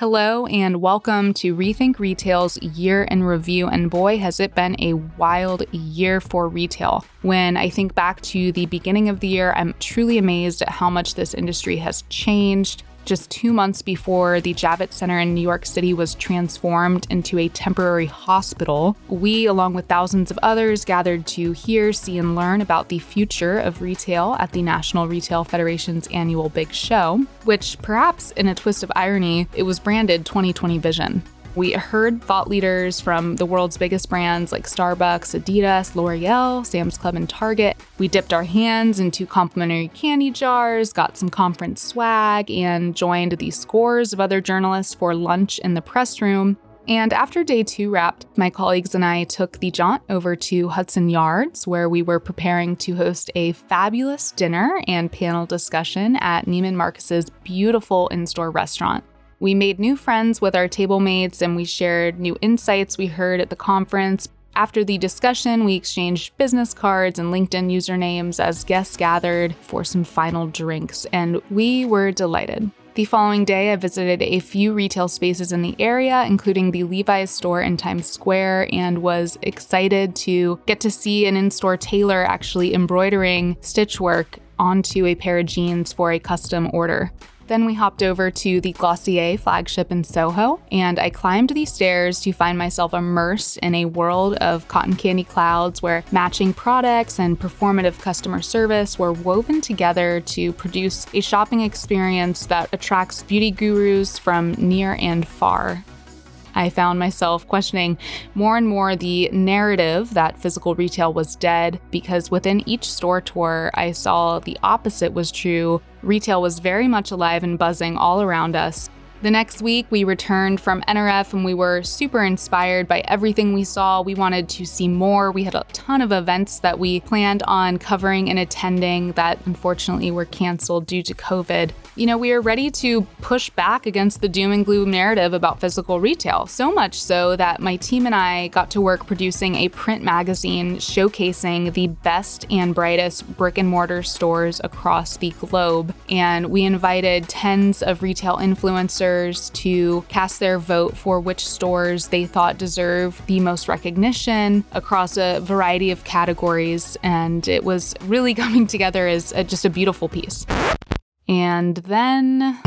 Hello, and welcome to Rethink Retail's Year in Review. And boy, has it been a wild year for retail. When I think back to the beginning of the year, I'm truly amazed at how much this industry has changed just two months before the Javits Center in New York City was transformed into a temporary hospital, we, along with thousands of others, gathered to hear, see, and learn about the future of retail at the National Retail Federation's annual Big Show, which perhaps in a twist of irony, it was branded 2020 Vision. We heard thought leaders from the world's biggest brands like Starbucks, Adidas, L'Oreal, Sam's Club, and Target. We dipped our hands into complimentary candy jars, got some conference swag, and joined the scores of other journalists for lunch in the press room. And after day two wrapped, my colleagues and I took the jaunt over to Hudson Yards, where we were preparing to host a fabulous dinner and panel discussion at Neiman Marcus's beautiful in store restaurant. We made new friends with our table mates and we shared new insights we heard at the conference. After the discussion, we exchanged business cards and LinkedIn usernames as guests gathered for some final drinks, and we were delighted. The following day, I visited a few retail spaces in the area, including the Levi's store in Times Square, and was excited to get to see an in store tailor actually embroidering stitchwork onto a pair of jeans for a custom order. Then we hopped over to the Glossier flagship in Soho, and I climbed these stairs to find myself immersed in a world of cotton candy clouds where matching products and performative customer service were woven together to produce a shopping experience that attracts beauty gurus from near and far. I found myself questioning more and more the narrative that physical retail was dead because within each store tour, I saw the opposite was true. Retail was very much alive and buzzing all around us. The next week, we returned from NRF and we were super inspired by everything we saw. We wanted to see more. We had a ton of events that we planned on covering and attending that unfortunately were canceled due to COVID. You know, we are ready to push back against the doom and gloom narrative about physical retail, so much so that my team and I got to work producing a print magazine showcasing the best and brightest brick and mortar stores across the globe. And we invited tens of retail influencers to cast their vote for which stores they thought deserve the most recognition across a variety of categories. And it was really coming together as a, just a beautiful piece. And then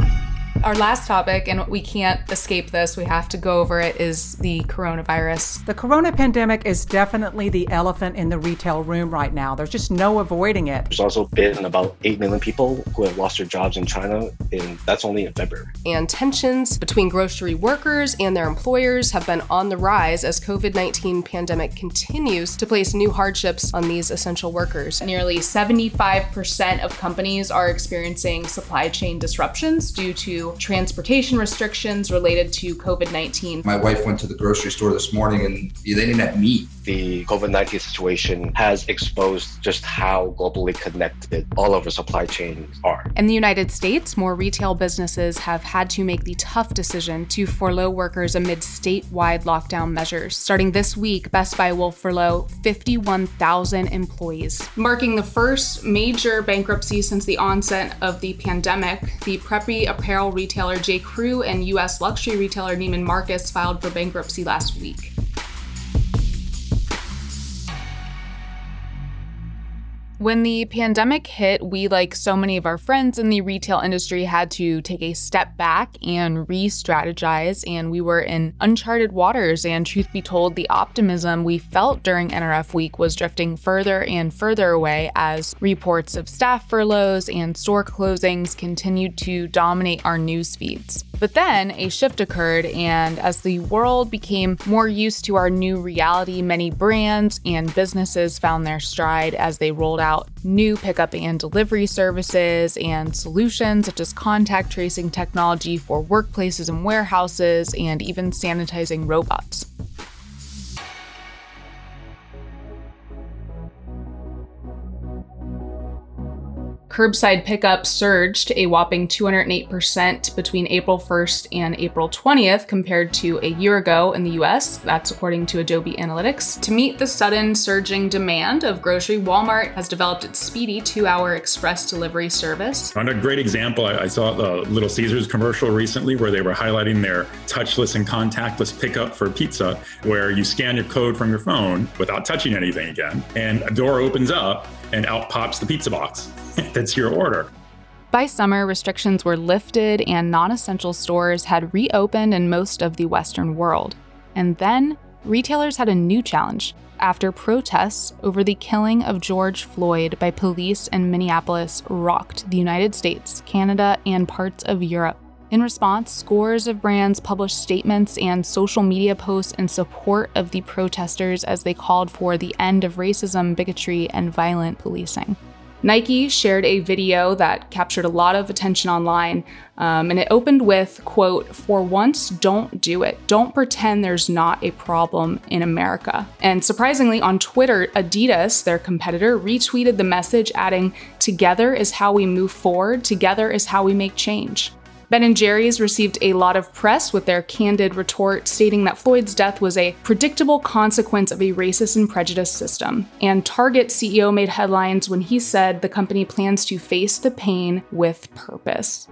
our last topic, and we can't escape this, we have to go over it, is the coronavirus. The corona pandemic is definitely the elephant in the retail room right now. There's just no avoiding it. There's also been about 8 million people who have lost their jobs in China, and that's only in February. And tensions between grocery workers and their employers have been on the rise as COVID-19 pandemic continues to place new hardships on these essential workers. Nearly 75% of companies are experiencing supply chain disruptions due to transportation restrictions related to COVID 19. My wife went to the grocery store this morning and they didn't have meat. The COVID 19 situation has exposed just how globally connected all of our supply chains are. In the United States, more retail businesses have had to make the tough decision to furlough workers amid statewide lockdown measures. Starting this week, Best Buy will furlough 51,000 employees. Marking the first major bankruptcy since the onset of the pandemic, the preppy apparel retailer J. Crew and U.S. luxury retailer Neiman Marcus filed for bankruptcy last week. When the pandemic hit, we, like so many of our friends in the retail industry, had to take a step back and re strategize, and we were in uncharted waters. And truth be told, the optimism we felt during NRF week was drifting further and further away as reports of staff furloughs and store closings continued to dominate our news feeds. But then a shift occurred, and as the world became more used to our new reality, many brands and businesses found their stride as they rolled out new pickup and delivery services and solutions such as contact tracing technology for workplaces and warehouses, and even sanitizing robots. Curbside pickup surged a whopping 208% between April 1st and April 20th compared to a year ago in the US. That's according to Adobe Analytics. To meet the sudden surging demand of grocery, Walmart has developed its speedy two hour express delivery service. On a great example, I saw the Little Caesars commercial recently where they were highlighting their touchless and contactless pickup for pizza, where you scan your code from your phone without touching anything again, and a door opens up and out pops the pizza box. That's your order. By summer, restrictions were lifted and non essential stores had reopened in most of the Western world. And then, retailers had a new challenge after protests over the killing of George Floyd by police in Minneapolis rocked the United States, Canada, and parts of Europe. In response, scores of brands published statements and social media posts in support of the protesters as they called for the end of racism, bigotry, and violent policing. Nike shared a video that captured a lot of attention online, um, and it opened with, quote, for once, don't do it. Don't pretend there's not a problem in America. And surprisingly, on Twitter, Adidas, their competitor, retweeted the message adding, together is how we move forward, together is how we make change. Ben & Jerry's received a lot of press with their candid retort stating that Floyd's death was a predictable consequence of a racist and prejudiced system. And Target CEO made headlines when he said the company plans to face the pain with purpose.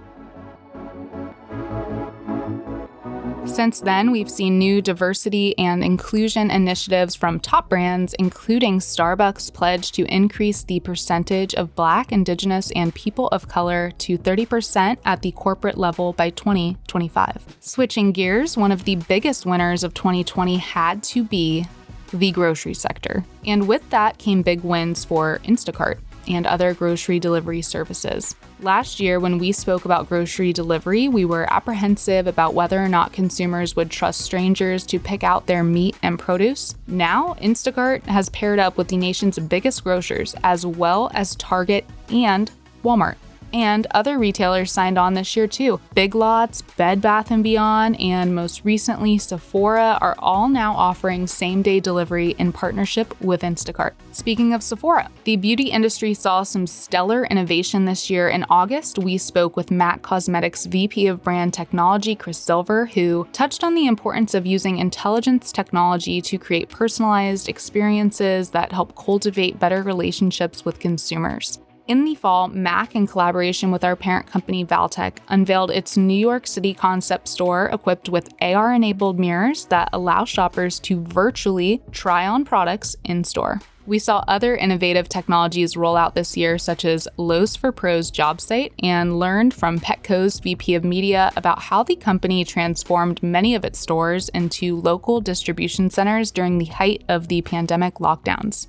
Since then, we've seen new diversity and inclusion initiatives from top brands, including Starbucks' pledge to increase the percentage of Black, Indigenous, and people of color to 30% at the corporate level by 2025. Switching gears, one of the biggest winners of 2020 had to be the grocery sector. And with that came big wins for Instacart and other grocery delivery services. Last year, when we spoke about grocery delivery, we were apprehensive about whether or not consumers would trust strangers to pick out their meat and produce. Now, Instacart has paired up with the nation's biggest grocers, as well as Target and Walmart and other retailers signed on this year too. Big Lots, Bed Bath & Beyond, and most recently Sephora are all now offering same-day delivery in partnership with Instacart. Speaking of Sephora, the beauty industry saw some stellar innovation this year. In August, we spoke with MAC Cosmetics VP of Brand Technology, Chris Silver, who touched on the importance of using intelligence technology to create personalized experiences that help cultivate better relationships with consumers. In the fall, MAC, in collaboration with our parent company Valtech, unveiled its New York City concept store equipped with AR enabled mirrors that allow shoppers to virtually try on products in store. We saw other innovative technologies roll out this year, such as Lowe's for Pros job site, and learned from Petco's VP of Media about how the company transformed many of its stores into local distribution centers during the height of the pandemic lockdowns.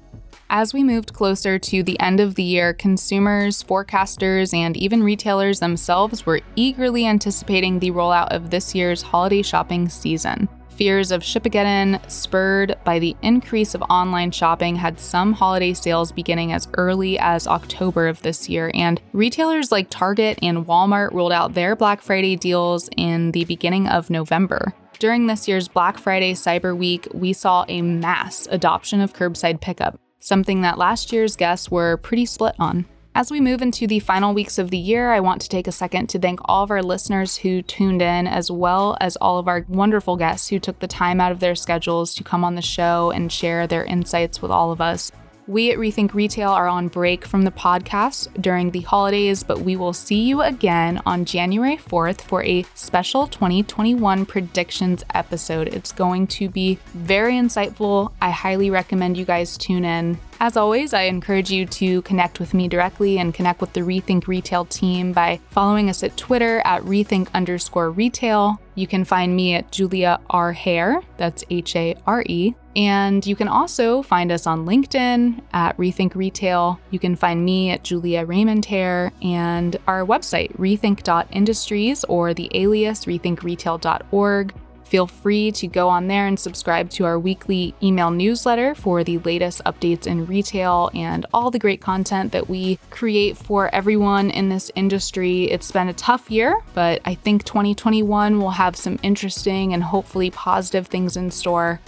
As we moved closer to the end of the year, consumers, forecasters, and even retailers themselves were eagerly anticipating the rollout of this year's holiday shopping season. Fears of Shipageddon, spurred by the increase of online shopping, had some holiday sales beginning as early as October of this year, and retailers like Target and Walmart rolled out their Black Friday deals in the beginning of November. During this year's Black Friday Cyber Week, we saw a mass adoption of curbside pickup, something that last year's guests were pretty split on. As we move into the final weeks of the year, I want to take a second to thank all of our listeners who tuned in, as well as all of our wonderful guests who took the time out of their schedules to come on the show and share their insights with all of us. We at Rethink Retail are on break from the podcast during the holidays, but we will see you again on January 4th for a special 2021 predictions episode. It's going to be very insightful. I highly recommend you guys tune in. As always, I encourage you to connect with me directly and connect with the Rethink Retail team by following us at Twitter at rethink underscore retail. You can find me at Julia R. Hare, that's H A R E. And you can also find us on LinkedIn at Rethink Retail. You can find me at Julia Raymond Hare and our website, rethink.industries or the alias rethinkretail.org. Feel free to go on there and subscribe to our weekly email newsletter for the latest updates in retail and all the great content that we create for everyone in this industry. It's been a tough year, but I think 2021 will have some interesting and hopefully positive things in store.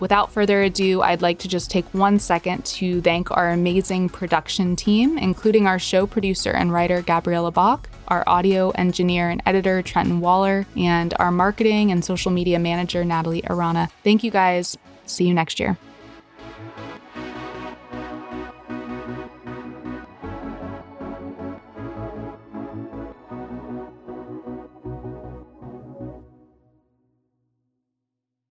Without further ado, I'd like to just take one second to thank our amazing production team, including our show producer and writer, Gabriella Bach, our audio engineer and editor, Trenton Waller, and our marketing and social media manager, Natalie Arana. Thank you guys. See you next year.